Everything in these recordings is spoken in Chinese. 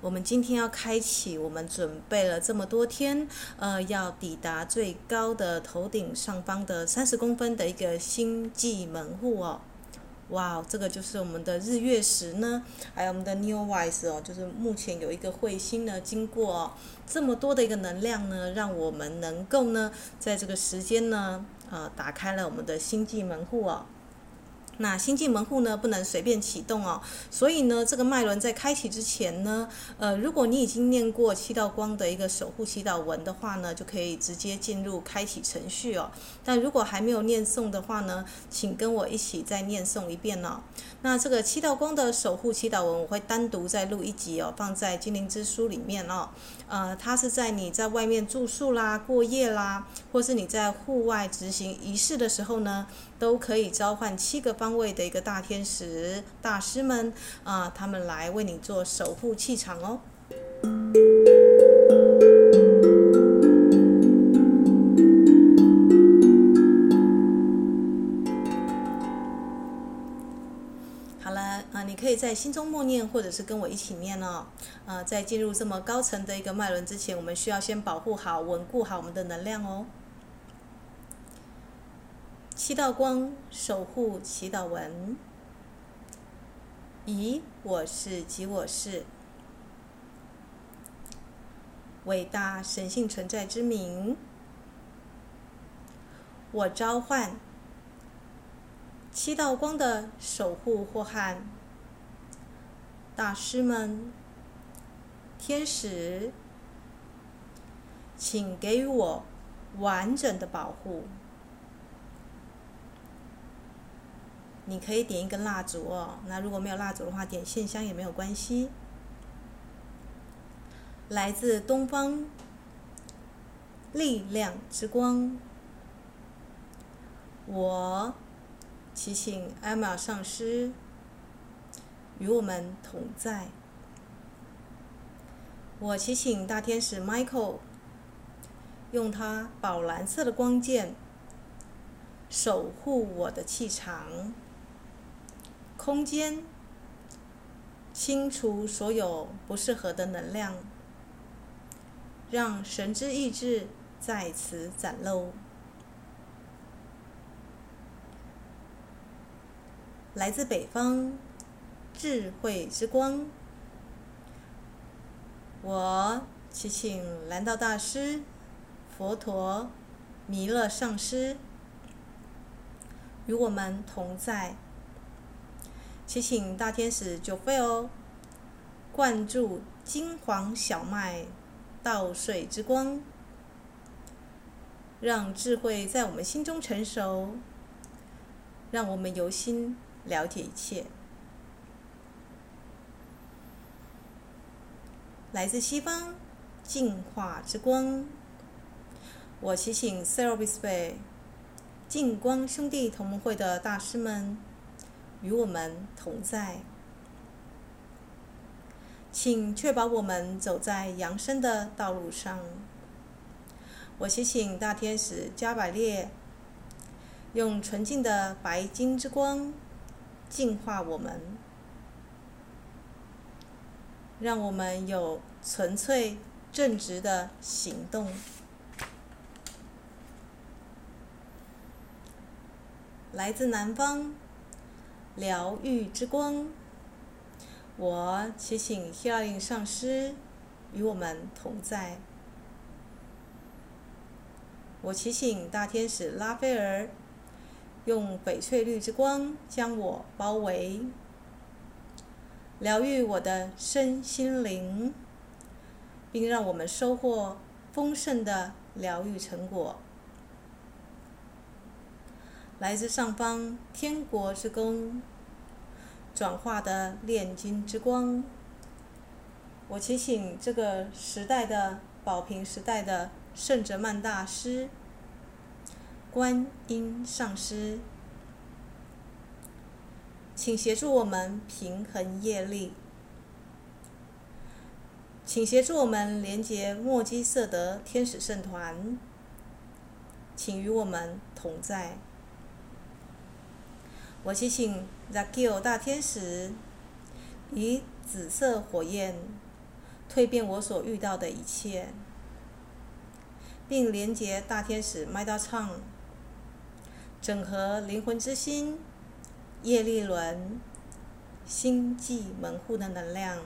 我们今天要开启，我们准备了这么多天，呃，要抵达最高的头顶上方的三十公分的一个星际门户哦。哇，这个就是我们的日月食呢，还有我们的 Neowise 哦，就是目前有一个彗星呢，经过哦，这么多的一个能量呢，让我们能够呢，在这个时间呢，呃，打开了我们的星际门户哦。那星际门户呢，不能随便启动哦，所以呢，这个脉轮在开启之前呢，呃，如果你已经念过七道光的一个守护祈祷文的话呢，就可以直接进入开启程序哦。但如果还没有念诵的话呢，请跟我一起再念诵一遍哦。那这个七道光的守护祈祷文，我会单独再录一集哦，放在精灵之书里面哦。呃，它是在你在外面住宿啦、过夜啦，或是你在户外执行仪式的时候呢，都可以召唤七个方位的一个大天使大师们啊、他们来为你做守护气场哦。你可以在心中默念，或者是跟我一起念哦。呃，在进入这么高层的一个脉轮之前，我们需要先保护好、稳固好我们的能量哦。七道光守护祈祷文，以我是及我是伟大神性存在之名，我召唤七道光的守护祸害大师们、天使，请给予我完整的保护。你可以点一根蜡烛哦，那如果没有蜡烛的话，点线香也没有关系。来自东方力量之光，我祈请艾玛上师与我们同在。我祈请大天使 Michael 用他宝蓝色的光剑守护我的气场。空间，清除所有不适合的能量，让神之意志在此展露。来自北方，智慧之光，我祈请蓝道大师、佛陀、弥勒上师与我们同在。祈请大天使九费哦，灌注金黄小麦稻穗之光，让智慧在我们心中成熟，让我们由心了解一切。来自西方净化之光，我祈请 Serapis Bey 净光兄弟同盟会的大师们。与我们同在，请确保我们走在扬升的道路上。我祈请大天使加百列用纯净的白金之光净化我们，让我们有纯粹正直的行动。来自南方。疗愈之光，我祈请希拉林上师与我们同在。我祈请大天使拉斐尔用翡翠绿之光将我包围，疗愈我的身心灵，并让我们收获丰盛的疗愈成果。来自上方天国之宫转化的炼金之光，我祈请这个时代的宝瓶时代的圣哲曼大师、观音上师，请协助我们平衡业力，请协助我们连接墨基色德天使圣团，请与我们同在。我祈请 Zakio 大天使以紫色火焰蜕变我所遇到的一切，并连接大天使麦达唱，整合灵魂之心、业力轮、星际门户的能量，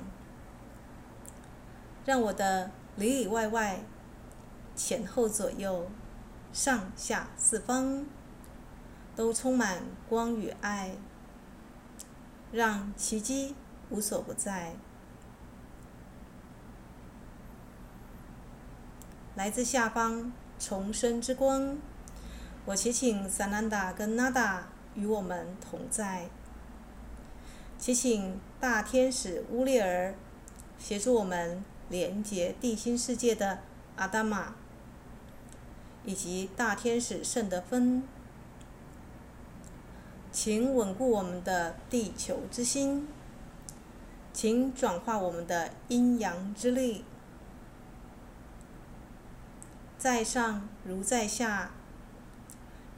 让我的里里外外、前后左右、上下四方都充满光与爱，让奇迹无所不在。来自下方重生之光。我祈请萨南达跟纳达与我们同在，祈请大天使乌列尔协助我们连接地心世界的阿达玛，以及大天使圣德芬，请稳固我们的地球之心，请转化我们的阴阳之力，在上如在下。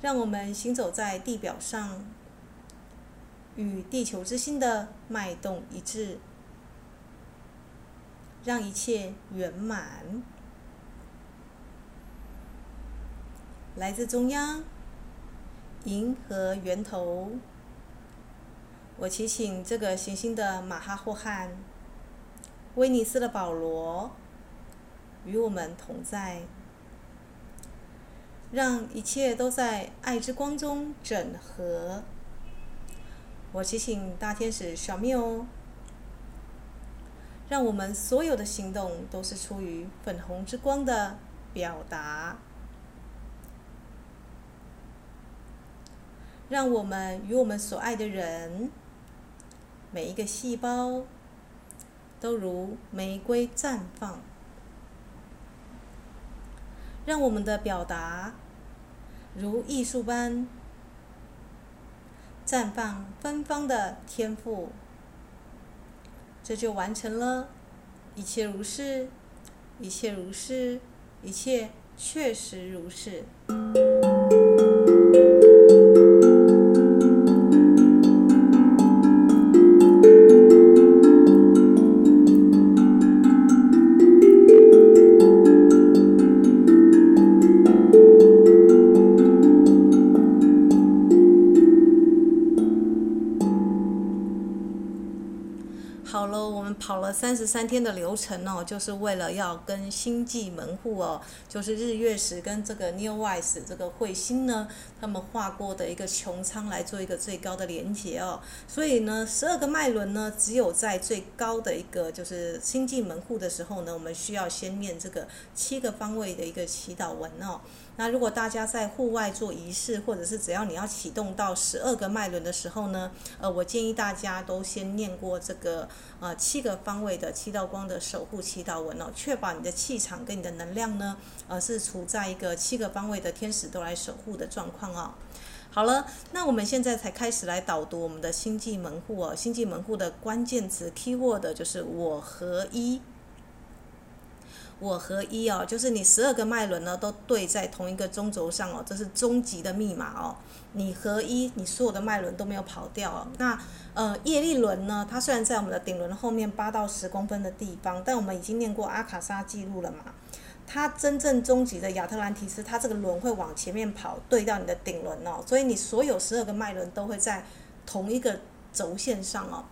让我们行走在地表上，与地球之心的脉动一致，让一切圆满。来自中央，银河源头，我祈请这个行星的马哈霍汉、威尼斯的保罗与我们同在。让一切都在爱之光中整合。我提醒大天使小缪，让我们所有的行动都是出于粉红之光的表达。让我们与我们所爱的人，每一个细胞，都如玫瑰绽放。让我们的表达。如艺术般绽放芬芳的天赋，这就完成了。一切如是，一切如是，一切确实如是。好了，我们跑了三十三天的流程哦，就是为了要跟星际门户哦，就是日月食跟这个 New Wise 这个彗星呢，他们画过的一个穹苍来做一个最高的连接哦。所以呢，十二个脉轮呢，只有在最高的一个就是星际门户的时候呢，我们需要先念这个七个方位的一个祈祷文哦。那如果大家在户外做仪式，或者是只要你要启动到十二个脉轮的时候呢，呃，我建议大家都先念过这个呃七个方位的七道光的守护祈祷文哦，确保你的气场跟你的能量呢，呃，是处在一个七个方位的天使都来守护的状况哦。好了，那我们现在才开始来导读我们的星际门户哦，星际门户的关键词 keyword 就是我合一。我合一哦，就是你十二个脉轮呢都对在同一个中轴上哦，这是终极的密码哦。你合一，你所有的脉轮都没有跑掉哦。那呃业力轮呢，它虽然在我们的顶轮后面八到十公分的地方，但我们已经念过阿卡莎记录了嘛。它真正终极的亚特兰提斯，它这个轮会往前面跑，对到你的顶轮哦。所以你所有十二个脉轮都会在同一个轴线上哦。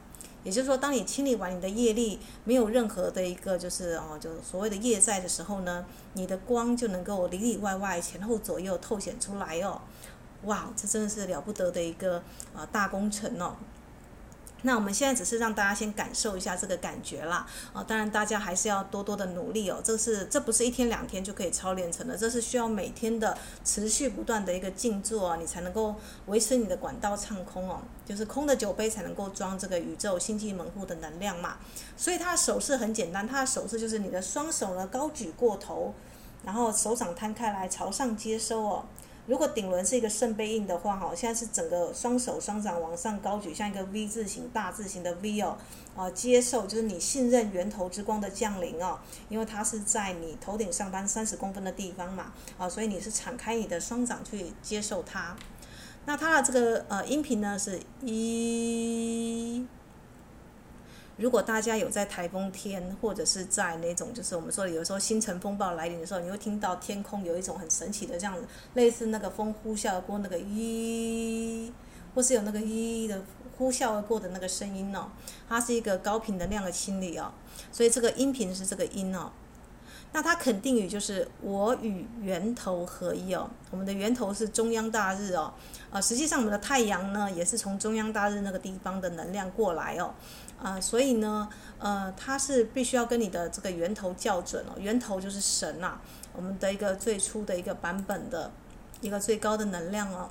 也就是说，当你清理完你的业力，没有任何的一个就是哦，就所谓的业债的时候呢，你的光就能够里里外外、前后左右透显出来哦。哇，这真的是了不得的一个啊大工程哦。那我们现在只是让大家先感受一下这个感觉啦，啊，当然大家还是要多多的努力哦。这是这不是一天两天就可以操练成的，这是需要每天的持续不断的一个静坐啊，你才能够维持你的管道畅空哦。就是空的酒杯才能够装这个宇宙星际门户的能量嘛。所以它的手势很简单，它的手势就是你的双手呢高举过头，然后手掌摊开来朝上接收哦。如果顶轮是一个圣杯印的话，哈，现在是整个双手双掌往上高举，像一个 V 字形、大字形的 V 哦，啊，接受就是你信任源头之光的降临哦，因为它是在你头顶上方三十公分的地方嘛，啊，所以你是敞开你的双掌去接受它。那它的这个呃音频呢是一，如果大家有在台风天，或者是在那种就是我们说有时候星辰风暴来临的时候，你会听到天空有一种很神奇的这样子，类似那个风呼啸而过那个咦，或是有那个咦的呼啸而过的那个声音哦，它是一个高频能量的清理哦，所以这个音频是这个音哦。那它肯定语就是我与源头合一哦，我们的源头是中央大日哦，啊，实际上我们的太阳呢也是从中央大日那个地方的能量过来哦，啊，所以呢，呃，它是必须要跟你的这个源头校准哦，源头就是神呐，我们的一个最初的一个版本的一个最高的能量哦。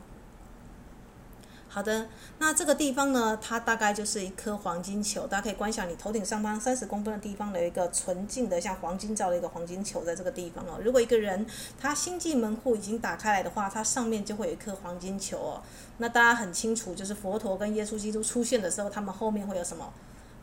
好的，那这个地方呢，它大概就是一颗黄金球，大家可以观想你头顶上方三十公分的地方有一个纯净的像黄金罩的一个黄金球在这个地方哦。如果一个人他星际门户已经打开来的话，它上面就会有一颗黄金球哦。那大家很清楚，就是佛陀跟耶稣基督出现的时候，他们后面会有什么？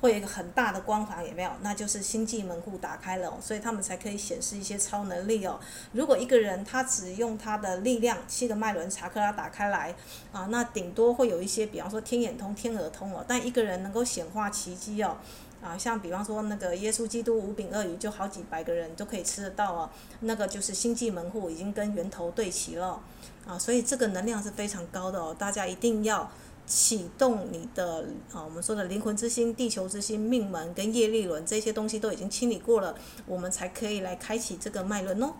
会有一个很大的光环，有没有？那就是星际门户打开了，所以他们才可以显示一些超能力哦。如果一个人他只用他的力量，七个脉轮查克拉打开来啊，那顶多会有一些，比方说天眼通、天耳通哦。但一个人能够显化奇迹哦，啊，像比方说那个耶稣基督五饼二鱼，就好几百个人都可以吃得到哦。那个就是星际门户已经跟源头对齐了啊，所以这个能量是非常高的哦，大家一定要。启动你的啊，我们说的灵魂之心、地球之心、命门跟业力轮这些东西都已经清理过了，我们才可以来开启这个脉轮哦。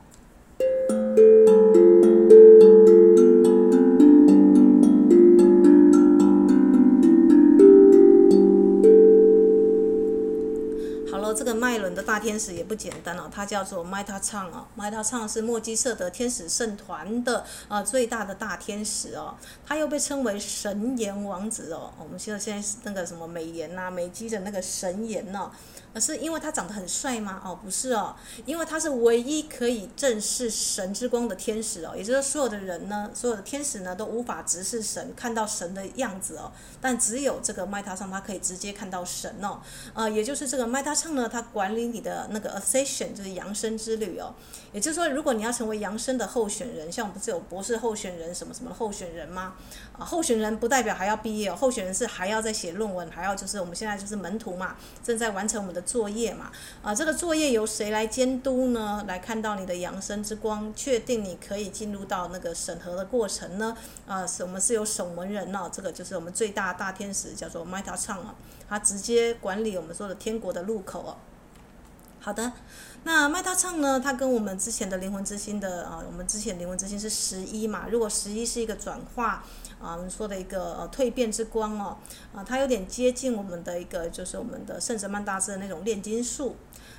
麦伦的大天使也不简单哦，他叫做麦塔唱哦，麦塔唱是墨基色德天使圣团的呃最大的大天使哦，他又被称为神颜王子哦，我们现在现在那个什么美颜呐、美肌的那个神颜哦。而是因为他长得很帅吗？哦，不是哦，因为他是唯一可以正视神之光的天使哦，也就是，所有的人呢，所有的天使呢，都无法直视神，看到神的样子哦，但只有这个麦塔上，他可以直接看到神哦，呃，也就是这个麦塔上呢，他管理你的那个 ascension，就是扬升之旅哦，也就是说，如果你要成为扬升的候选人，像我们不是有博士候选人什么什么候选人吗？啊，候选人不代表还要毕业，候选人是还要在写论文，还要就是我们现在就是门徒嘛，正在完成我们的。作业嘛，啊，这个作业由谁来监督呢？来看到你的扬升之光，确定你可以进入到那个审核的过程呢？啊，是我们是有守门人哦，这个就是我们最大大天使，叫做麦塔唱啊，他直接管理我们说的天国的入口哦。好的，那麦塔唱呢，它跟我们之前的灵魂之心的啊，我们之前灵魂之心是十一嘛，如果十一是一个转化。啊，我们说的一个呃蜕变之光哦，啊，它有点接近我们的一个就是我们的圣哲曼大师的那种炼金术。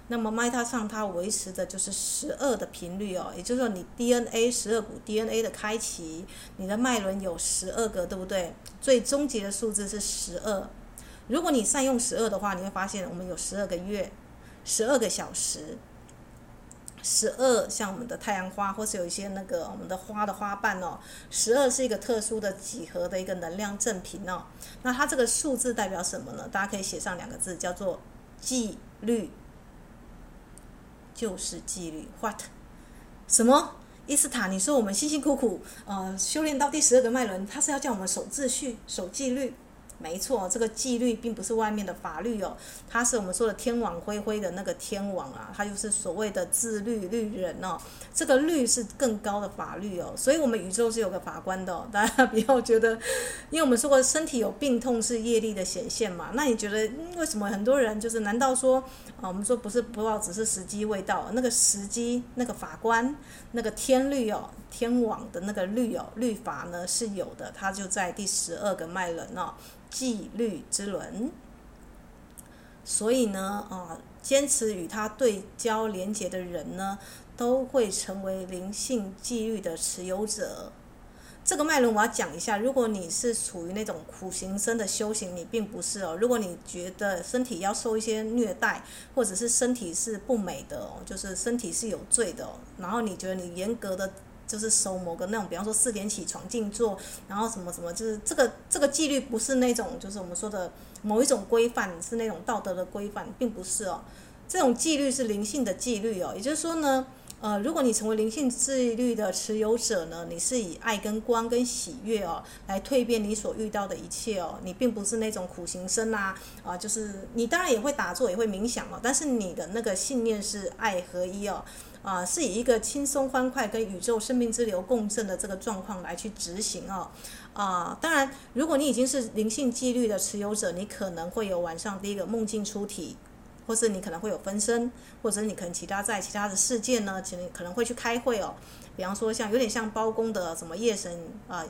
那么麦塔唱它维持的就是十二的频率哦，也就是说你 DNA 十二股 DNA 的开启，你的脉轮有十二个，对不对？最终极的数字是十二。如果你善用十二的话，你会发现我们有十二个月，十二个小时。十二像我们的太阳花，或是有一些那个我们的花的花瓣哦。十二是一个特殊的几何的一个能量正频哦。那它这个数字代表什么呢？大家可以写上两个字，叫做纪律，就是纪律。What？什么？伊斯塔，你说我们辛辛苦苦呃修炼到第十二个脉轮，它是要叫我们守秩序、守纪律。没错，这个纪律并不是外面的法律哦，它是我们说的天网恢恢的那个天网啊，它就是所谓的自律律人哦。这个律是更高的法律哦，所以我们宇宙是有个法官的哦。大家不要觉得，因为我们说过身体有病痛是业力的显现嘛，那你觉得为什么很多人就是？难道说啊，我们说不是不知道，只是时机未到？那个时机，那个法官，那个天律哦，天网的那个律哦，律法呢是有的，它就在第十二个脉轮哦。纪律之轮，所以呢，啊，坚持与他对焦连接的人呢，都会成为灵性纪律的持有者。这个脉轮我要讲一下，如果你是处于那种苦行僧的修行，你并不是哦。如果你觉得身体要受一些虐待，或者是身体是不美的哦，就是身体是有罪的哦，然后你觉得你严格的。就是守某个那种，比方说四点起床静坐，然后什么什么，就是这个这个纪律不是那种，就是我们说的某一种规范，是那种道德的规范，并不是哦。这种纪律是灵性的纪律哦。也就是说呢，呃，如果你成为灵性自律的持有者呢，你是以爱跟光跟喜悦哦，来蜕变你所遇到的一切哦。你并不是那种苦行僧啊，啊，就是你当然也会打坐，也会冥想哦，但是你的那个信念是爱合一哦，啊，是以一个轻松欢快跟宇宙生命之流共振的这个状况来去执行哦。啊，当然，如果你已经是灵性纪律的持有者，你可能会有晚上第一个梦境出体。或是你可能会有分身，或者你可能其他在其他的事件呢，其实可能会去开会哦。比方说像有点像包公的什么夜神啊。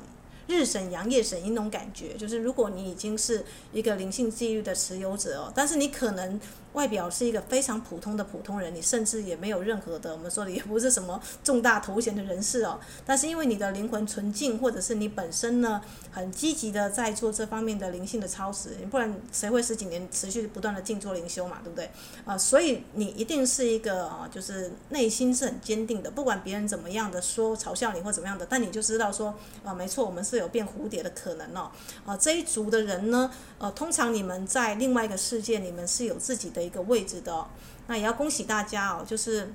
日神阳，夜神一种感觉，就是如果你已经是一个灵性纪律的持有者哦，但是你可能外表是一个非常普通的普通人，你甚至也没有任何的，我们说的也不是什么重大头衔的人士哦，但是因为你的灵魂纯净，或者是你本身呢很积极的在做这方面的灵性的操持，不然谁会十几年持续不断的静坐灵修嘛，对不对？啊，所以你一定是一个啊，就是内心是很坚定的，不管别人怎么样的说嘲笑你或怎么样的，但你就知道说啊，没错，我们是。有变蝴蝶的可能哦，啊，这一族的人呢，呃，通常你们在另外一个世界，你们是有自己的的一个位置的。那也要恭喜大家哦，就是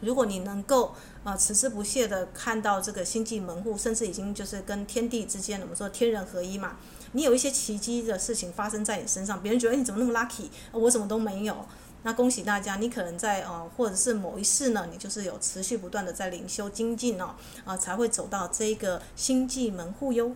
如果你能够呃持之不懈的看到这个星际门户，甚至已经就是跟天地之间，我们说天人合一嘛，你有一些奇迹的事情发生在你身上，别人觉得，你怎么那么 lucky，我怎么都没有。那恭喜大家，你可能在呃，或者是某一世呢，你就是有持续不断的在灵修精进哦，啊，才会走到这个星际门户哟。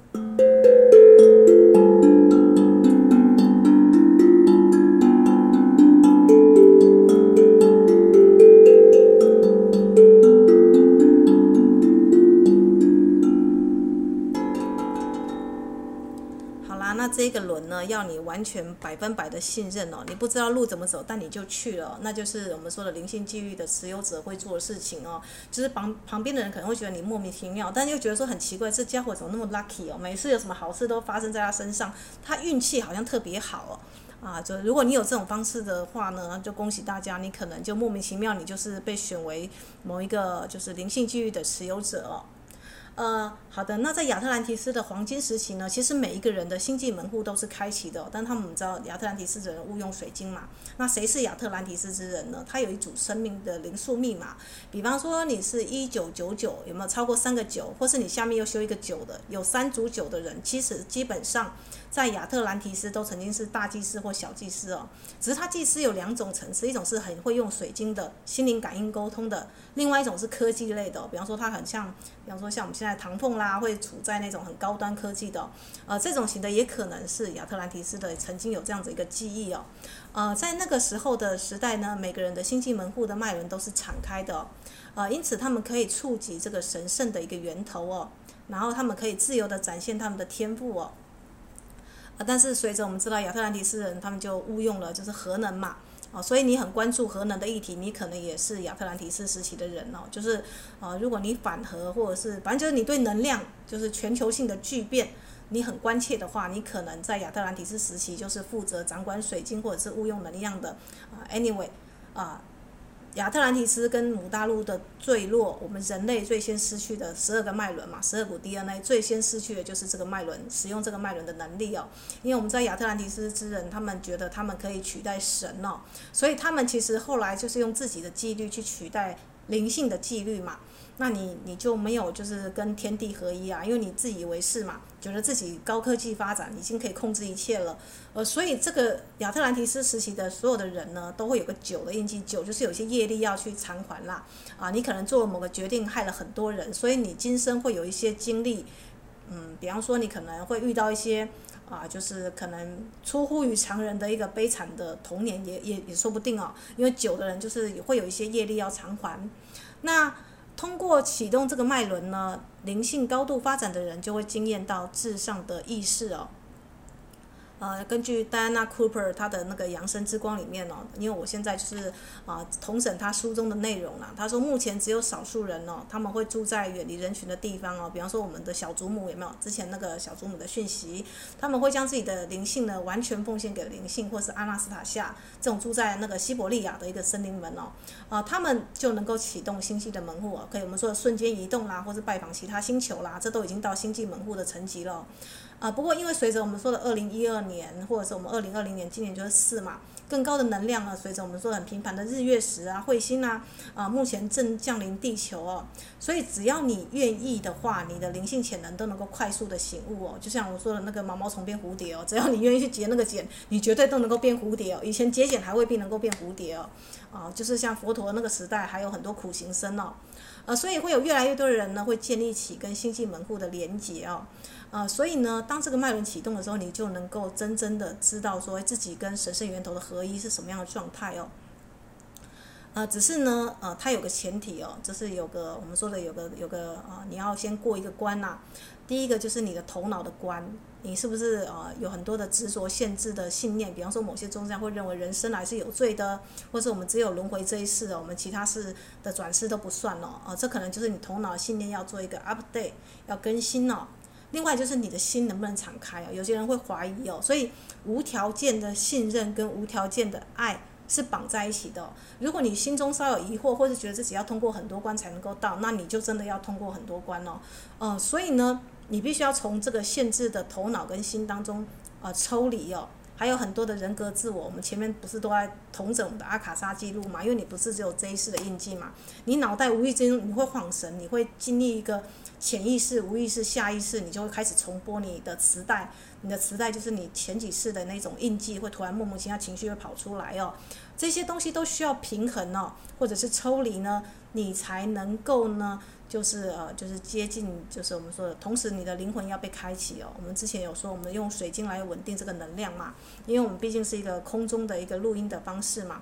要你完全百分百的信任哦。你不知道路怎么走，但你就去了，那就是我们说的灵性纪律的持有者会做的事情哦。就是旁旁边的人可能会觉得你莫名其妙，但又觉得说很奇怪，这家伙怎么那么 lucky 哦？每次有什么好事都发生在他身上，他运气好像特别好哦。啊，就如果你有这种方式的话呢，就恭喜大家，你可能就莫名其妙，你就是被选为某一个就是灵性机遇的持有者哦。呃，好的，那在亚特兰提斯的黄金时期呢，其实每一个人的星际门户都是开启的，但他们知道亚特兰提斯的人误用水晶嘛？那谁是亚特兰提斯之人呢？他有一组生命的灵数密码，比方说你是一九九九，有没有超过三个九，或是你下面又修一个九的，有三组九的人，其实基本上。在亚特兰提斯都曾经是大祭司或小祭司哦，只是他祭司有两种层次，一种是很会用水晶的心灵感应沟通的，另外一种是科技类的，比方说他很像，比方说像我们现在在唐凤啦，会处在那种很高端科技的，呃，这种型的也可能是亚特兰提斯的曾经有这样子一个记忆哦，呃，在那个时候的时代呢，每个人的星际门户的脉轮都是敞开的，呃，因此他们可以触及这个神圣的一个源头哦，然后他们可以自由的展现他们的天赋哦。啊，但是随着我们知道亚特兰提斯人，他们就误用了就是核能嘛，所以你很关注核能的议题，你可能也是亚特兰提斯时期的人哦，就是呃，如果你反核或者是反正就是你对能量就是全球性的巨变，你很关切的话，你可能在亚特兰提斯时期就是负责掌管水晶或者是物用能量的啊，anyway 啊。亚特兰提斯跟姆大陆的坠落，我们人类最先失去的十二个脉轮嘛，十二股 DNA 最先失去的就是这个脉轮，使用这个脉轮的能力哦。因为我们在亚特兰提斯之人，他们觉得他们可以取代神哦，所以他们其实后来就是用自己的纪律去取代灵性的纪律嘛。那你你就没有就是跟天地合一啊？因为你自以为是嘛，觉得自己高科技发展已经可以控制一切了，呃，所以这个亚特兰提斯时期的所有的人呢，都会有个九的印记，九就是有些业力要去偿还啦，啊，你可能做了某个决定害了很多人，所以你今生会有一些经历，嗯，比方说你可能会遇到一些啊，就是可能出乎于常人的一个悲惨的童年也，也也也说不定哦，因为九的人就是也会有一些业力要偿还，那。通过启动这个脉轮呢，灵性高度发展的人就会惊艳到至上的意识哦。呃，根据戴安娜·库珀她的那个《扬升之光》里面哦，因为我现在就是啊同审她书中的内容啦。她说目前只有少数人哦，他们会住在远离人群的地方哦，比方说我们的小祖母有没有？之前那个小祖母的讯息，他们会将自己的灵性呢完全奉献给灵性，或是阿纳斯塔夏这种住在那个西伯利亚的一个森林门哦，啊，他们就能够启动星系的门户哦，可以我们说瞬间移动啦，或是拜访其他星球啦，这都已经到星际门户的层级了。啊，不过因为随着我们说的二零一二年，或者是我们二零二零年，今年就是四嘛。更高的能量呢，随着我们说很频繁的日月食啊、彗星啊，啊，目前正降临地球哦。所以只要你愿意的话，你的灵性潜能都能够快速的醒悟哦。就像我说的那个毛毛虫变蝴蝶哦，只要你愿意去结那个茧，你绝对都能够变蝴蝶哦。以前结茧还未必能够变蝴蝶哦。啊，就是像佛陀那个时代，还有很多苦行僧哦。呃，所以会有越来越多的人呢，会建立起跟星际门户的连结哦。呃，所以呢，当这个脉轮启动的时候，你就能够真正的知道说自己跟神圣源头的合一是什么样的状态哦。呃，只是呢，呃，它有个前提哦，就是有个我们说的有个有个呃，你要先过一个关呐、第一个就是你的头脑的关，你是不是呃有很多的执着限制的信念？比方说某些宗教会认为人生来是有罪的，或者我们只有轮回这一世，我们其他世的转世都不算哦。啊、这可能就是你头脑信念要做一个 update，要更新哦。另外就是你的心能不能敞开哦？有些人会怀疑哦，所以无条件的信任跟无条件的爱是绑在一起的。如果你心中稍有疑惑，或是觉得自己要通过很多关才能够到，那你就真的要通过很多关哦。嗯，所以呢，你必须要从这个限制的头脑跟心当中呃抽离哦。还有很多的人格自我，我们前面不是都在统整我们的阿卡莎记录嘛？因为你不是只有这一世的印记嘛，你脑袋无意间你会恍神，你会经历一个。潜意识、无意识、下意识，你就会开始重播你的磁带。你的磁带就是你前几世的那种印记，会突然莫名其妙情绪会跑出来哦。这些东西都需要平衡哦，或者是抽离呢，你才能够呢，就是呃，就是接近，就是我们说的，同时你的灵魂要被开启哦。我们之前有说，我们用水晶来稳定这个能量嘛，因为我们毕竟是一个空中的一个录音的方式嘛，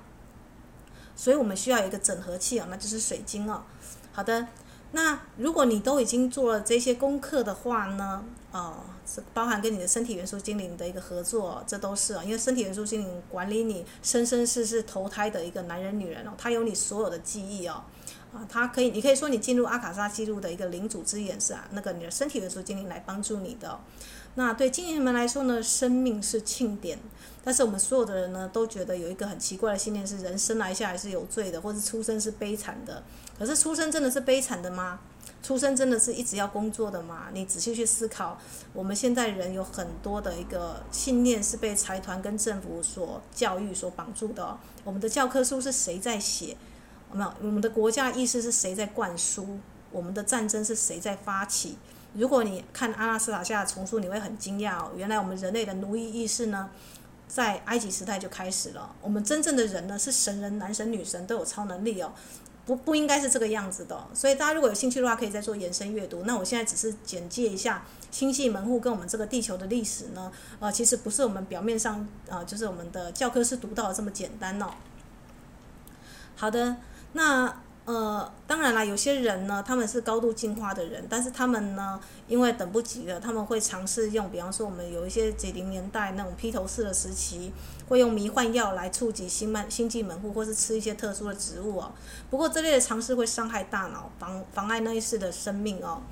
所以我们需要一个整合器哦，那就是水晶哦。好的。那如果你都已经做了这些功课的话呢，哦，是包含跟你的身体元素精灵的一个合作，这都是啊，因为身体元素精灵管理你生生世世投胎的一个男人女人哦，他有你所有的记忆哦，啊，他可以，你可以说你进入阿卡莎记录的一个领主之眼是啊，那个你的身体元素精灵来帮助你的。那对精灵们来说呢，生命是庆典，但是我们所有的人呢，都觉得有一个很奇怪的信念，是人生来下来是有罪的，或是出生是悲惨的。可是出生真的是悲惨的吗？出生真的是一直要工作的吗？你仔细去思考，我们现在人有很多的一个信念是被财团跟政府所教育、所绑住的。我们的教科书是谁在写？有没有？我们的国家意识是谁在灌输？我们的战争是谁在发起？如果你看阿拉斯塔夏的丛书，你会很惊讶哦。原来我们人类的奴役意识呢，在埃及时代就开始了。我们真正的人呢，是神人，男神女神都有超能力哦，不不应该是这个样子的。所以大家如果有兴趣的话，可以再做延伸阅读。那我现在只是简介一下星际门户跟我们这个地球的历史呢，呃，其实不是我们表面上呃，就是我们的教科书读到的这么简单哦。好的，那。呃，当然啦，有些人呢，他们是高度进化的人，但是他们呢，因为等不及了，他们会尝试用，比方说我们有一些几零年代那种披头士的时期，会用迷幻药来触及心脉、星际门户，或是吃一些特殊的植物哦。不过这类的尝试会伤害大脑，妨妨碍那一世的生命哦。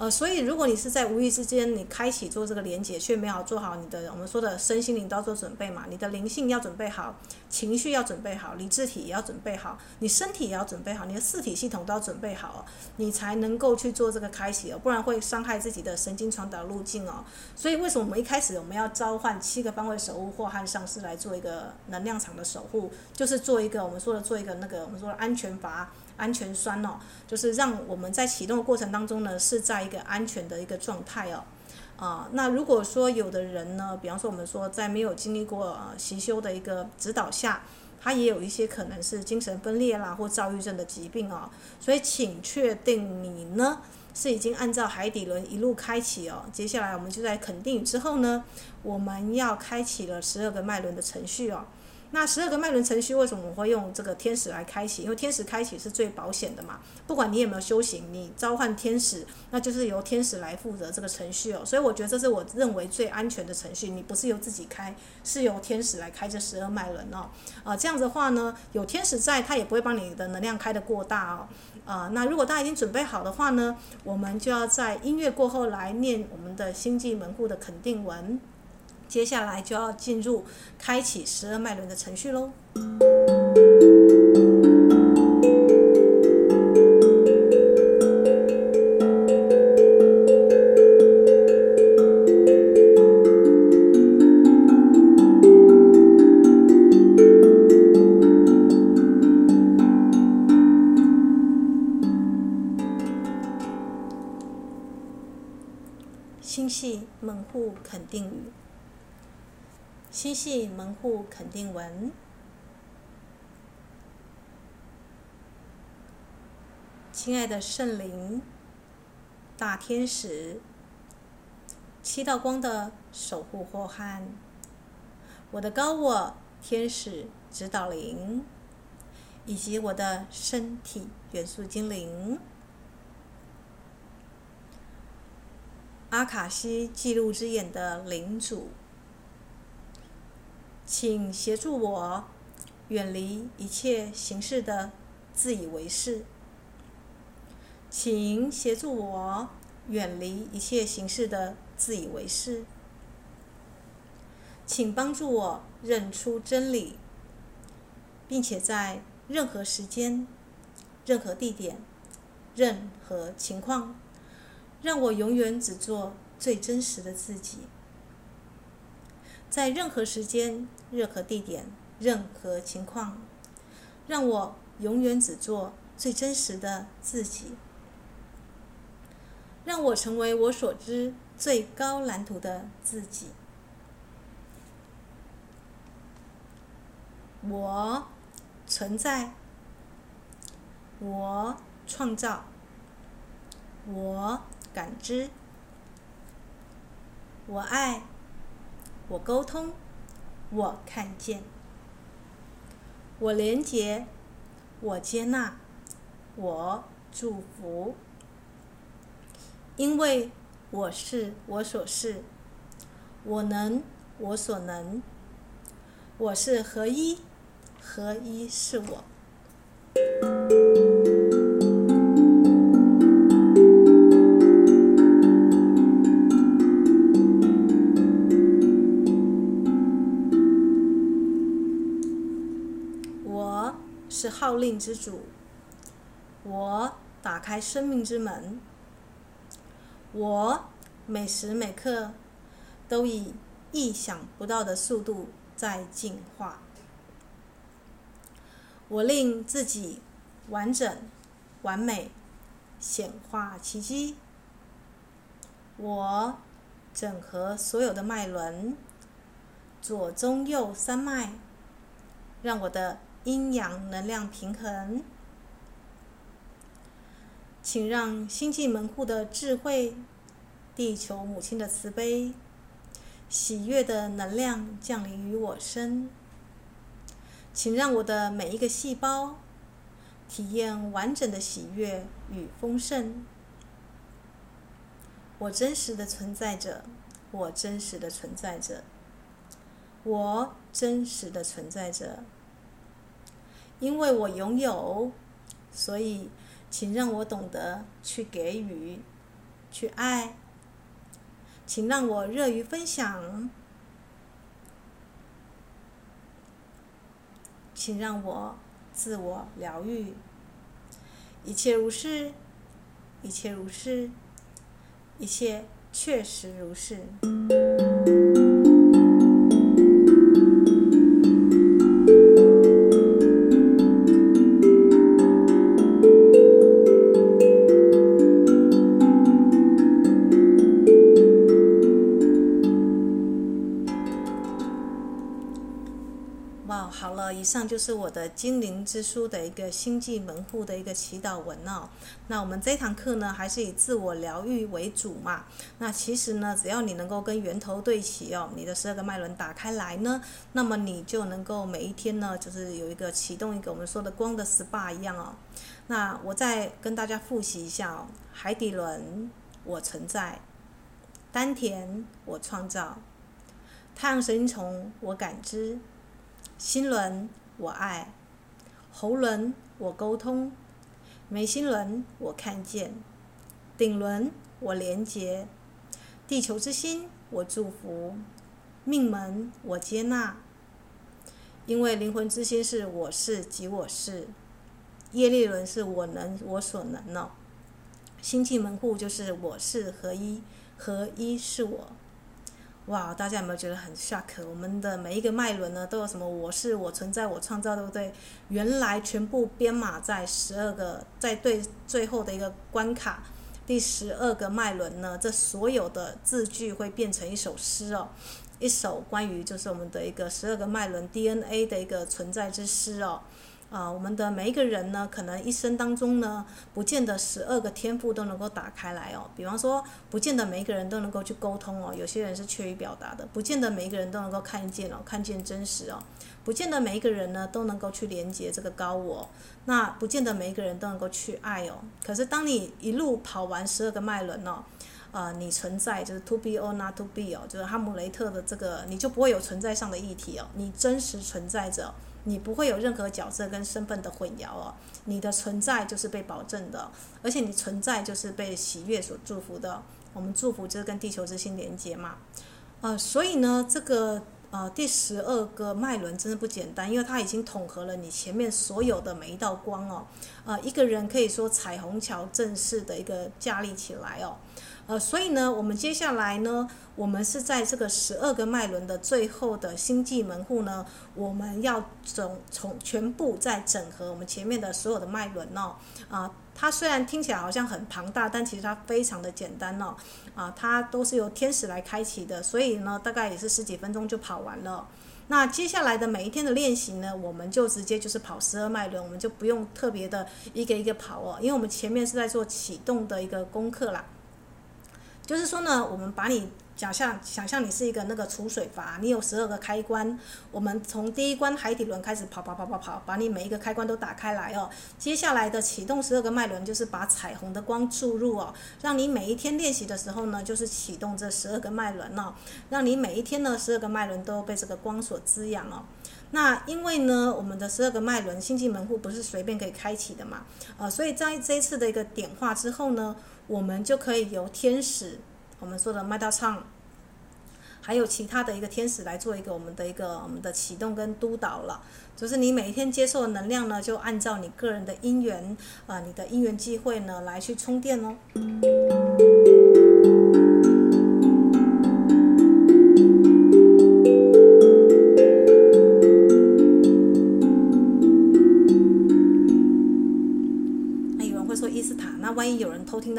呃，所以如果你是在无意之间，你开启做这个连接，却没有做好你的我们说的身心灵都要做准备嘛，你的灵性要准备好，情绪要准备好，理智体也要准备好，你身体也要准备好，你的四体系统都要准备好，你才能够去做这个开启哦，不然会伤害自己的神经传导路径哦。所以为什么我们一开始我们要召唤七个方位守护或汉上师来做一个能量场的守护，就是做一个我们说的做一个那个我们说的安全阀。安全栓哦，就是让我们在启动的过程当中呢，是在一个安全的一个状态哦。啊，那如果说有的人呢，比方说我们说在没有经历过呃习修的一个指导下，他也有一些可能是精神分裂啦或躁郁症的疾病哦。所以请确定你呢是已经按照海底轮一路开启哦。接下来我们就在肯定之后呢，我们要开启了十二个脉轮的程序哦。那十二个脉轮程序为什么我会用这个天使来开启？因为天使开启是最保险的嘛。不管你有没有修行，你召唤天使，那就是由天使来负责这个程序哦。所以我觉得这是我认为最安全的程序。你不是由自己开，是由天使来开这十二脉轮哦。啊，这样子的话呢，有天使在，他也不会帮你的能量开得过大哦。啊，那如果大家已经准备好的话呢，我们就要在音乐过后来念我们的星际门户的肯定文。接下来就要进入开启十二脉轮的程序喽。心系门户肯定语。星系门户肯定文。亲爱的圣灵、大天使、七道光的守护祸害，我的高我天使指导灵，以及我的身体元素精灵。阿卡西记录之眼的领主，请协助我远离一切形式的自以为是。请协助我远离一切形式的自以为是。请帮助我认出真理，并且在任何时间、任何地点、任何情况。让我永远只做最真实的自己，在任何时间、任何地点、任何情况，让我永远只做最真实的自己。让我成为我所知最高蓝图的自己。我存在，我创造，我。感知，我爱，我沟通，我看见，我连结，我接纳，我祝福，因为我是我所是，我能我所能，我是合一，合一是我。号令之主，我打开生命之门，我每时每刻都以意想不到的速度在进化，我令自己完整、完美，显化奇迹，我整合所有的脉轮，左、中、右三脉，让我的。阴阳能量平衡，请让星际门户的智慧、地球母亲的慈悲、喜悦的能量降临于我身。请让我的每一个细胞体验完整的喜悦与丰盛。我真实的存在着，我真实的存在着，我真实的存在着。因为我拥有，所以请让我懂得去给予，去爱。请让我热于分享，请让我自我疗愈。一切如是，一切如是，一切确实如是。哇，好了以上就是我的精灵之书的一个星际门户的一个祈祷文哦。那我们这堂课呢，还是以自我疗愈为主嘛。那其实呢，只要你能够跟源头对齐哦，你的十二个脉轮打开来呢，那么你就能够每一天呢，就是有一个启动一个我们说的光的 SPA 一样哦。那我再跟大家复习一下哦：海底轮，我存在；丹田，我创造；太阳神经丛，我感知。心轮，我爱；喉轮，我沟通；眉心轮，我看见；顶轮，我连接；地球之心，我祝福；命门，我接纳。因为灵魂之心是我是即我是，业力轮是我能我所能哦。星际门户就是我是合一，合一是我。哇，大家有没有觉得很 shock？我们的每一个脉轮呢，都有什么？我是我存在，我创造，对不对？原来全部编码在十二个，在对最后的一个关卡，第十二个脉轮呢，这所有的字句会变成一首诗哦，一首关于就是我们的一个十二个脉轮 DNA 的一个存在之诗哦。啊，我们的每一个人呢，可能一生当中呢，不见得十二个天赋都能够打开来哦。比方说，不见得每一个人都能够去沟通哦，有些人是缺于表达的，不见得每一个人都能够看见哦，看见真实哦，不见得每一个人呢都能够去连接这个高我，那不见得每一个人都能够去爱哦。可是当你一路跑完十二个脉轮哦，呃，你存在就是 to be or not to be 哦，就是哈姆雷特的这个，你就不会有存在上的议题哦，你真实存在着。你不会有任何角色跟身份的混淆哦，你的存在就是被保证的，而且你存在就是被喜悦所祝福的。我们祝福就是跟地球之心连接嘛，呃，所以呢，这个呃第十二个脉轮真的不简单，因为它已经统合了你前面所有的每一道光哦，呃，一个人可以说彩虹桥正式的一个架立起来哦。呃，所以呢，我们接下来呢，我们是在这个十二个脉轮的最后的星际门户呢，我们要整从全部再整合我们前面的所有的脉轮哦。啊，它虽然听起来好像很庞大，但其实它非常的简单哦。啊，它都是由天使来开启的，所以呢，大概也是十几分钟就跑完了。那接下来的每一天的练习呢，我们就直接就是跑十二脉轮，我们就不用特别的一个一个跑哦，因为我们前面是在做启动的一个功课啦。就是说呢，我们把你想象想象你是一个那个储水阀，你有十二个开关，我们从第一关海底轮开始跑跑跑跑跑，把你每一个开关都打开来哦。接下来的启动十二个脉轮，就是把彩虹的光注入哦，让你每一天练习的时候呢，就是启动这十二个脉轮哦，让你每一天呢十二个脉轮都被这个光所滋养哦。那因为呢，我们的十二个脉轮星际门户不是随便可以开启的嘛，呃，所以在这一次的一个点化之后呢。我们就可以由天使，我们说的麦达唱，还有其他的一个天使来做一个我们的一个我们的启动跟督导了。就是你每一天接受的能量呢，就按照你个人的因缘啊、你的因缘机会呢来去充电哦。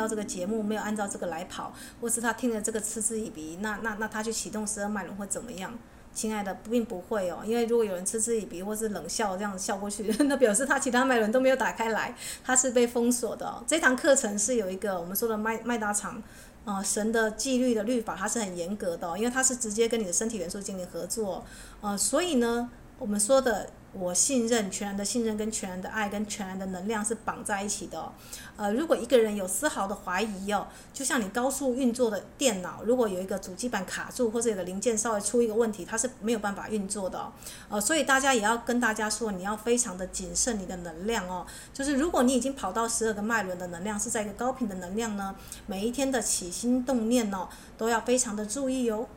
到这个节目，没有按照这个来跑，或是他听了这个嗤之以鼻，那那那他去启动十二脉轮会怎么样？亲爱的，并不会哦，因为如果有人嗤之以鼻或是冷笑这样子笑过去，那表示他其他脉轮都没有打开来，他是被封锁的。这堂课程是有一个我们说的麦麦达场，呃，神的纪律的律法，它是很严格的，因为它是直接跟你的身体元素进行合作，呃，所以呢，我们说的。我信任，全然的信任跟全然的爱跟全然的能量是绑在一起的。呃，如果一个人有丝毫的怀疑哦，就像你高速运作的电脑，如果有一个主机板卡住或者有个零件稍微出一个问题，它是没有办法运作的。呃，所以大家也要跟大家说，你要非常的谨慎你的能量哦。就是如果你已经跑到十二个脉轮的能量是在一个高频的能量呢，每一天的起心动念哦，都要非常的注意哦。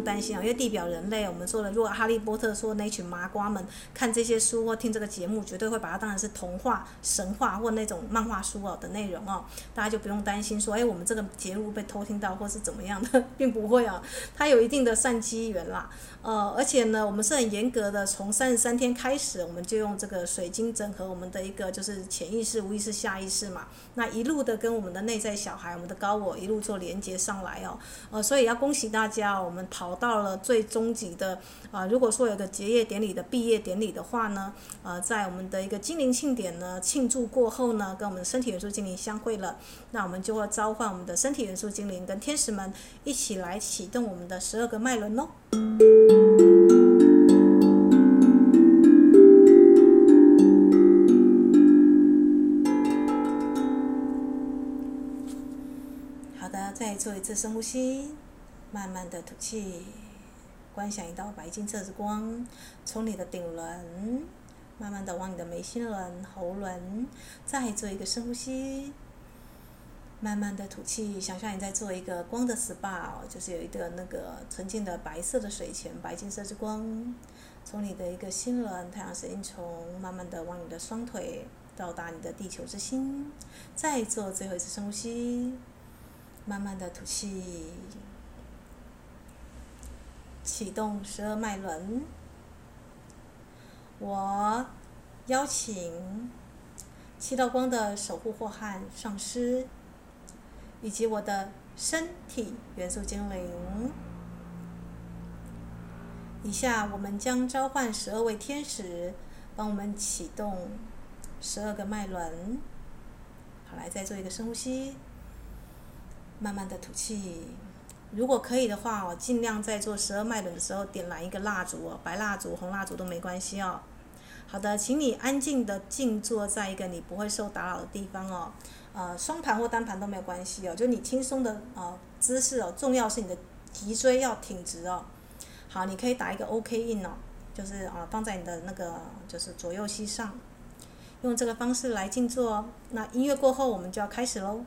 担心啊，因为地表人类，我们说了，如果哈利波特说那群麻瓜们看这些书或听这个节目，绝对会把它当成是童话、神话或那种漫画书哦的内容哦，大家就不用担心说，哎，我们这个节目被偷听到或是怎么样的，并不会啊，它有一定的善机缘啦。呃，而且呢，我们是很严格的，从三十三天开始，我们就用这个水晶整合我们的一个就是潜意识、无意识、下意识嘛，那一路的跟我们的内在小孩、我们的高我一路做连接上来哦，呃，所以要恭喜大家，我们跑找到了最终极的啊、如果说有个结业典礼的毕业典礼的话呢，呃，在我们的一个精灵庆典呢庆祝过后呢，跟我们的身体元素精灵相会了，那我们就会召唤我们的身体元素精灵跟天使们一起来启动我们的十二个脉轮哦。好的，再做一次深呼吸，慢慢的吐气，观想一道白金色之光从你的顶轮慢慢的往你的眉心轮、喉轮，再做一个深呼吸。慢慢的吐气，想象你在做一个光的 SPA，就是有一个那个纯净的白色的水泉，白金色之光，从你的一个心轮太阳神经丛，慢慢的往你的双腿到达你的地球之心，再做最后一次深呼吸，慢慢的吐气，启动十二脉轮。我邀请七道光的守护惑汉上师，以及我的身体元素精灵。以下我们将召唤十二位天使，帮我们启动十二个脉轮。好，来再做一个深呼吸，慢慢的吐气。如果可以的话哦，尽量在做十二脉轮的时候点燃一个蜡烛哦，白蜡烛、红蜡烛都没关系哦。好的，请你安静的静坐在一个你不会受打扰的地方哦，呃，双盘或单盘都没有关系哦，就你轻松的呃姿势哦，重要是你的脊椎要挺直哦。好，你可以打一个 OK 印哦，就是啊放在你的那个就是左右膝上，用这个方式来静坐哦。那音乐过后，我们就要开始喽。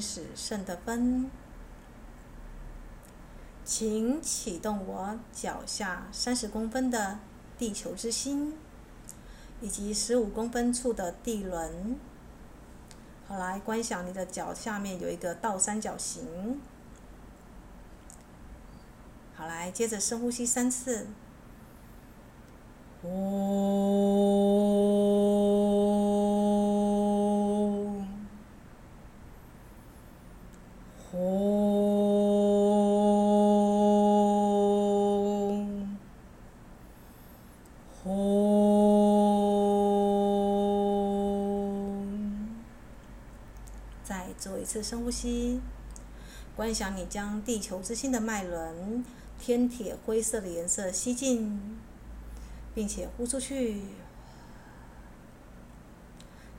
使圣德芬，请启动我脚下三十公分的地球之心，以及十五公分处的地轮。好，来观想你的脚下面有一个倒三角形。好，来接着深呼吸三次。呼，呼，再做一次深呼吸，观想你将地球之心的脉轮天铁灰色的颜色吸进，并且呼出去。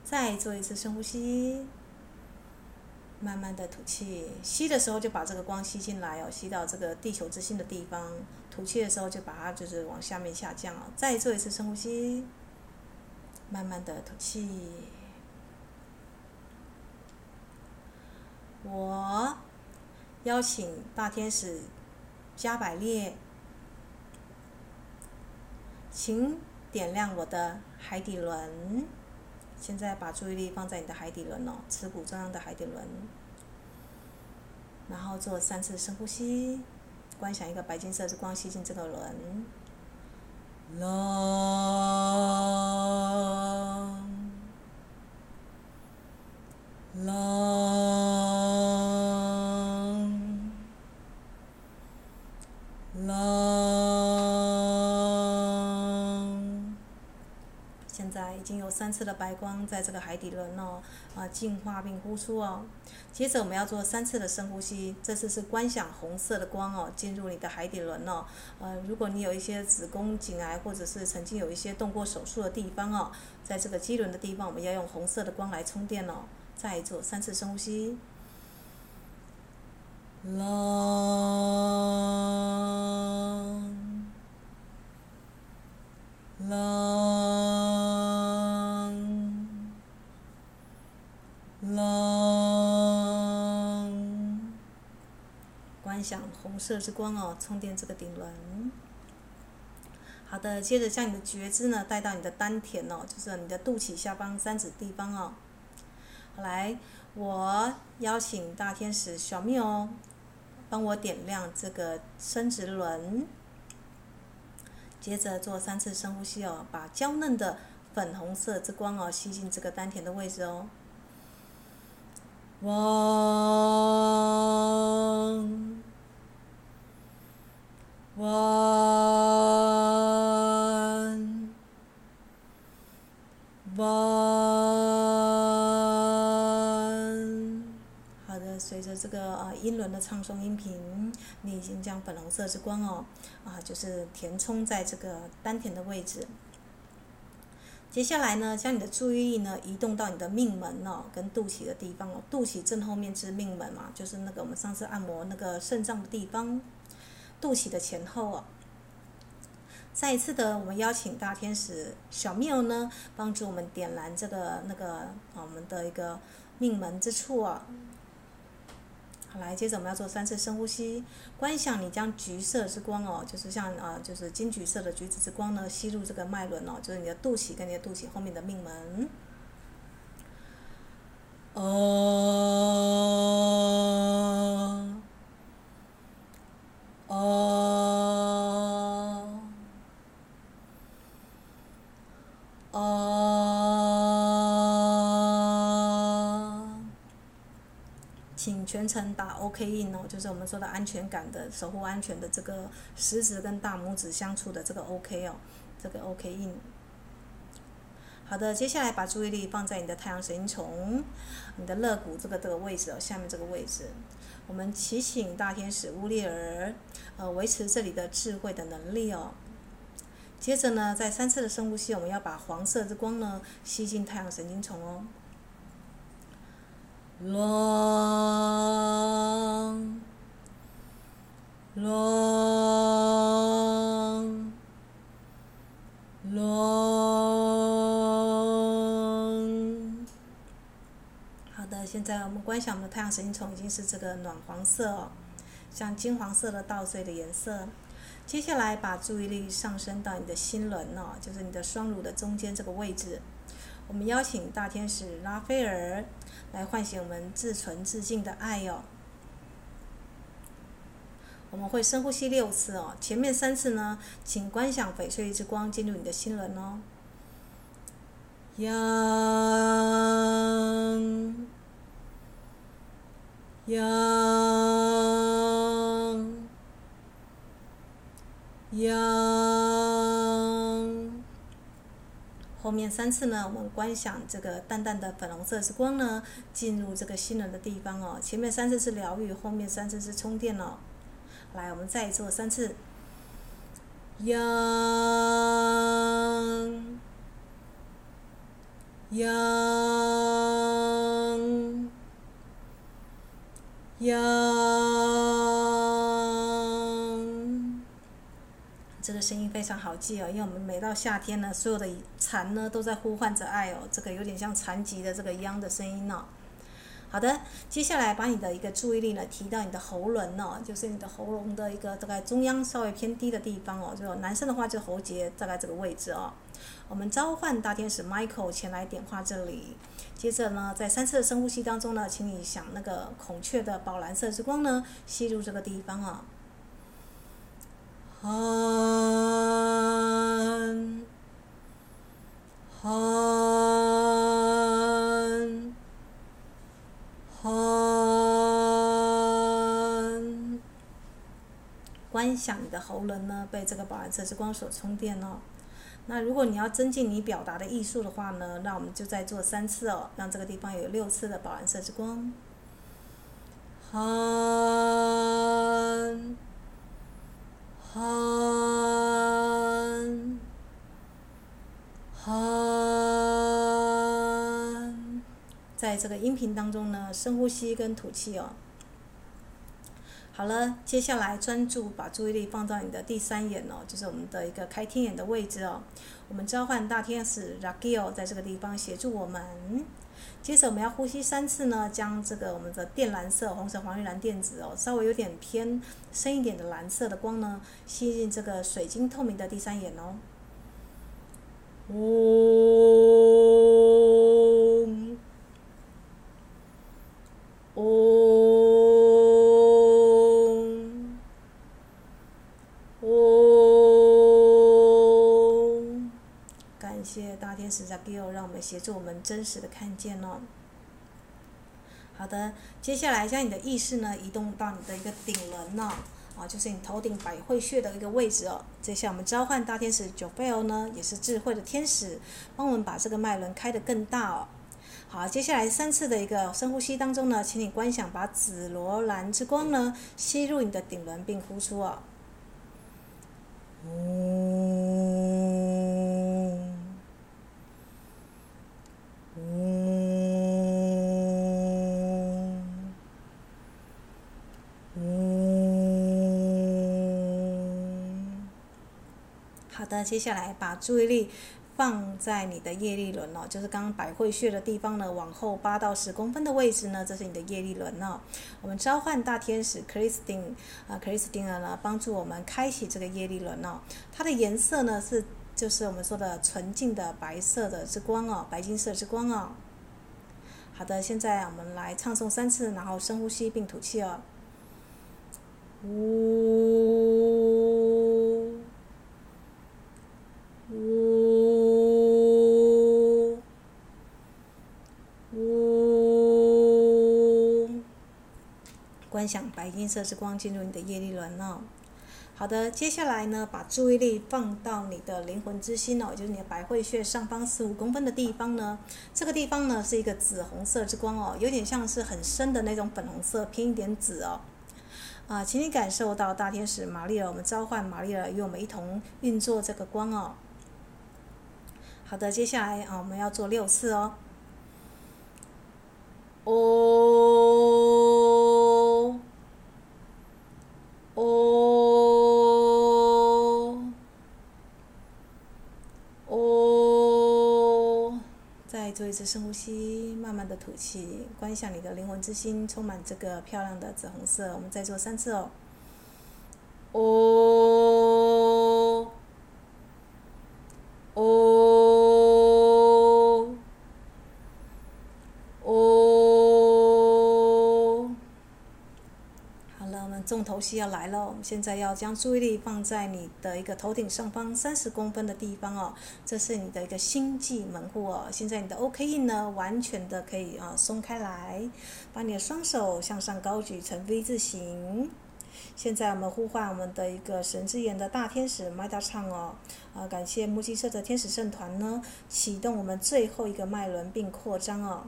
再做一次深呼吸，慢慢的吐气。吸的时候就把这个光吸进来哦，吸到这个地球之心的地方。吐气的时候就把它就是往下面下降哦。再做一次深呼吸，慢慢的吐气。我邀请大天使加百列，请点亮我的海底轮。现在把注意力放在你的海底轮哦，耻骨中央的海底轮。然后做三次深呼吸，观想一个白金色之光吸进这个轮。浪，浪。三次的白光在这个海底轮哦，啊，净化并呼出哦。接着我们要做三次的深呼吸，这次是观想红色的光哦进入你的海底轮哦。呃，如果你有一些子宫颈癌或者是曾经有一些动过手术的地方哦，在这个基轮的地方，我们要用红色的光来充电哦。再做三次深呼吸。观想红色之光哦，充电这个顶轮。好的，接着将你的觉知呢带到你的丹田哦，就是你的肚脐下方三指地方哦。好来，我邀请大天使小缪哦，帮我点亮这个生殖轮。接着做三次深呼吸哦，把娇嫩的粉红色之光哦吸进这个丹田的位置哦。汪。哇，哇，好的，随着这个啊音轮的唱诵音频，你已经将粉红色之光哦啊，就是填充在这个丹田的位置。接下来呢，将你的注意力呢移动到你的命门哦，跟肚脐的地方哦，肚脐正后面是命门嘛，就是那个我们上次按摩那个肾脏的地方。肚脐的前后哦，再一次的，我们邀请大天使小缪呢，帮助我们点燃这个那个我们的一个命门之处啊。好，来，接着我们要做三次深呼吸，观想你将橘色之光哦，就是像啊，就是金橘色的橘子之光呢，吸入这个脉轮哦，就是你的肚脐跟你的肚脐后面的命门。哦。称打 OK 印哦，就是我们说的安全感的守护安全的这个食指跟大拇指相触的这个 OK 哦，这个 OK 印。好的，接下来把注意力放在你的太阳神经丛，你的肋骨这个这个位置哦，下面这个位置，我们祈请大天使乌列尔，呃，维持这里的智慧的能力哦。接着呢，在三次的深呼吸，我们要把黄色之光呢吸进太阳神经丛哦。龙，龙，龙。现在我们观想我们的太阳神经丛已经是这个暖黄色哦，像金黄色的稻穗的颜色。接下来把注意力上升到你的心轮哦，就是你的双乳的中间这个位置。我们邀请大天使拉斐尔来唤醒我们至纯至净的爱哦。我们会深呼吸六次哦，前面三次呢，请观想翡翠之光进入你的心轮哦。央。央，央，后面三次呢，我们观想这个淡淡的粉红色之光呢，进入这个心轮的地方哦。前面三次是疗愈，后面三次是充电哦。来，我们再做三次。央，央。央，这个声音非常好记哦，因为我们每到夏天呢，所有的蝉呢都在呼唤着爱哦，这个有点像残疾的这个央的声音哦。好的，接下来把你的一个注意力呢提到你的喉轮哦，就是你的喉咙的一个大概中央稍微偏低的地方哦，就男生的话就喉结大概这个位置哦。我们召唤大天使 Michael 前来点化这里。接着呢，在三次的深呼吸当中呢，请你想那个孔雀的宝蓝色之光呢，吸入这个地方啊。哼，哼，哼，观想你的喉轮呢，被这个宝蓝色之光所充电哦。那如果你要增进你表达的艺术的话呢，那我们就再做三次哦，让这个地方有六次的宝蓝色之光。哼，哼，哼，在这个音频当中呢，深呼吸跟吐气哦。好了，接下来专注把注意力放到你的第三眼哦，就是我们的一个开天眼的位置哦。我们召唤大天使 Ragio 在这个地方协助我们。接着我们要呼吸三次呢，将这个我们的靛蓝色、红色、黄绿蓝靛紫哦，稍微有点偏深一点的蓝色的光呢，吸进这个水晶透明的第三眼哦。嗡，嗡。天使 Raguel 让我们协助我们真实的看见哦。好的，接下来将你的意识呢移动到你的一个顶轮呢，啊，就是你头顶百会穴的一个位置哦。接下来我们召唤大天使 j o e l 呢，也是智慧的天使，帮我们把这个脉轮开得更大哦。好，接下来三次的一个深呼吸当中呢，请你观想把紫罗兰之光呢吸入你的顶轮并呼出哦。好的，接下来把注意力放在你的业力轮哦，就是刚刚百会穴的地方呢，往后八到十公分的位置呢，这是你的业力轮哦。我们召唤大天使 Christine 啊，Christine 呢，帮助我们开启这个业力轮哦。它的颜色呢是，就是我们说的纯净的白色的之光哦，白金色之光哦。好的，现在我们来唱诵三次，然后深呼吸并吐气哦。呜。呜呜，观想白金色之光进入你的业力轮哦。好的，接下来呢，把注意力放到你的灵魂之心哦，就是你的百会穴上方四五公分的地方呢。这个地方呢是一个紫红色之光哦，有点像是很深的那种粉红色，偏一点紫哦。啊，请你感受到大天使玛丽尔，我们召唤玛丽尔与我们一同运作这个光哦。好的，接下来啊，我们要做六次哦。哦哦哦，再做一次深呼吸，慢慢的吐气，观想你的灵魂之心充满这个漂亮的紫红色。我们再做三次哦。哦哦。重头戏要来了，我们现在要将注意力放在你的一个头顶上方三十公分的地方哦，这是你的一个星际门户哦。现在你的 OK 印呢，完全的可以啊松开来，把你的双手向上高举成 V 字形。现在我们呼唤我们的一个神之眼的大天使麦达唱哦，啊，感谢目击社的天使圣团呢，启动我们最后一个脉轮并扩张哦。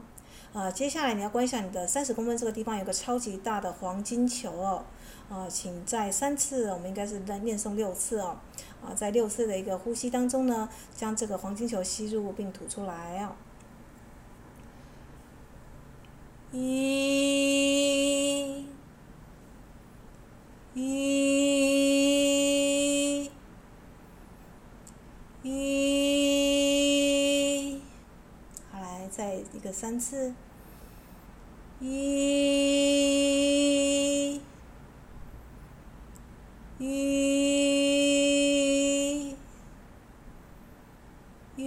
啊，接下来你要观想你的三十公分这个地方有个超级大的黄金球哦。啊，请在三次，我们应该是在念诵六次哦。啊，在六次的一个呼吸当中呢，将这个黄金球吸入并吐出来哦。一，一，一，好，来再一个三次，一。一，一，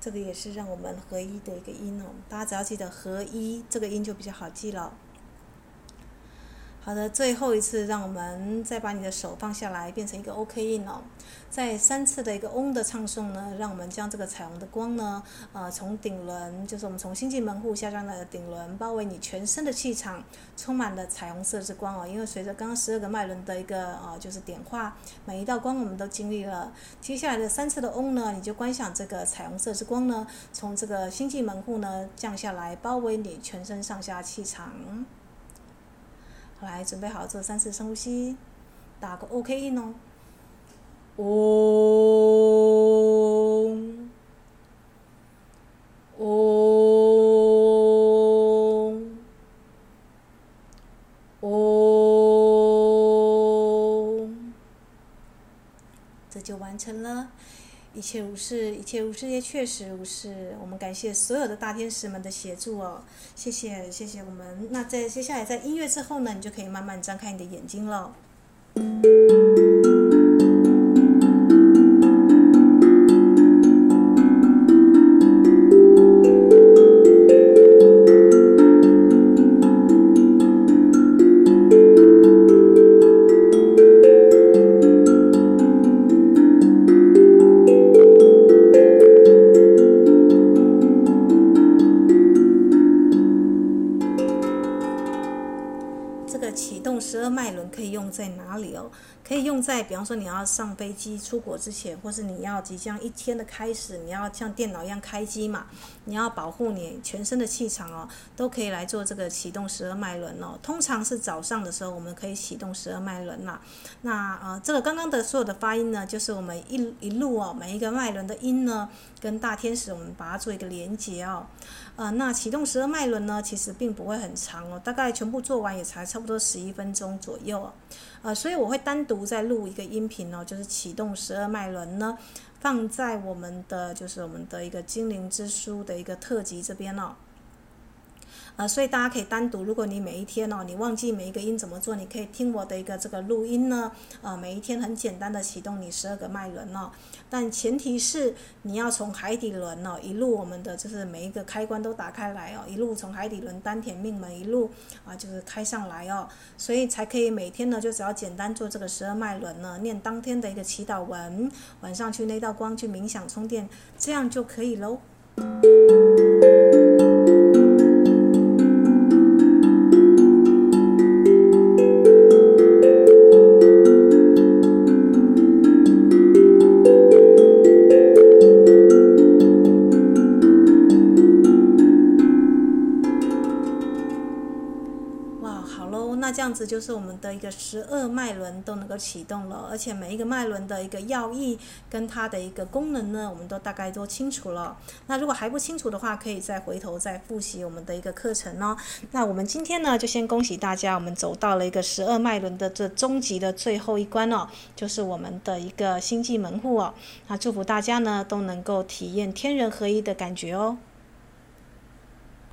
这个也是让我们合一的一个音哦。大家只要记得合一这个音就比较好记了。好的，最后一次，让我们再把你的手放下来，变成一个 OK 印哦。在三次的一个嗡的唱诵呢，让我们将这个彩虹的光呢，呃，从顶轮，就是我们从星际门户下降的顶轮，包围你全身的气场，充满了彩虹色之光哦。因为随着刚刚十二个脉轮的一个呃，就是点化，每一道光我们都经历了。接下来的三次的嗡呢，你就观想这个彩虹色之光呢，从这个星际门户呢降下来，包围你全身上下气场。来，准备好做三次深呼吸，打个 OK 印哦。嗡，嗡，嗡，这就完成了。一切如是，一切如是，也确实如是。我们感谢所有的大天使们的协助哦，谢谢，谢谢我们。那在接下来，在音乐之后呢，你就可以慢慢张开你的眼睛了。你要上飞机出国之前，或是你要即将一天的开始，你要像电脑一样开机嘛，你要保护你全身的气场哦，都可以来做这个启动十二脉轮哦。通常是早上的时候，我们可以启动十二脉轮啦。那呃，这个刚刚的所有的发音呢，就是我们一一路哦，每一个脉轮的音呢，跟大天使我们把它做一个连接哦。呃，那启动十二脉轮呢，其实并不会很长哦，大概全部做完也才差不多十一分钟左右哦。呃，所以我会单独再录一个音频哦，就是启动十二脉轮呢，放在我们的就是我们的一个精灵之书的一个特辑这边哦。呃，所以大家可以单独，如果你每一天哦，你忘记每一个音怎么做，你可以听我的一个这个录音呢。呃，每一天很简单的启动你十二个脉轮哦，但前提是你要从海底轮哦，一路我们的就是每一个开关都打开来哦，一路从海底轮丹田命门一路啊，就是开上来哦，所以才可以每天呢，就只要简单做这个十二脉轮呢，念当天的一个祈祷文，晚上去那道光去冥想充电，这样就可以喽。样子就是我们的一个十二脉轮都能够启动了，而且每一个脉轮的一个要义跟它的一个功能呢，我们都大概都清楚了。那如果还不清楚的话，可以再回头再复习我们的一个课程哦。那我们今天呢，就先恭喜大家，我们走到了一个十二脉轮的这终极的最后一关哦，就是我们的一个星际门户哦。那祝福大家呢都能够体验天人合一的感觉哦。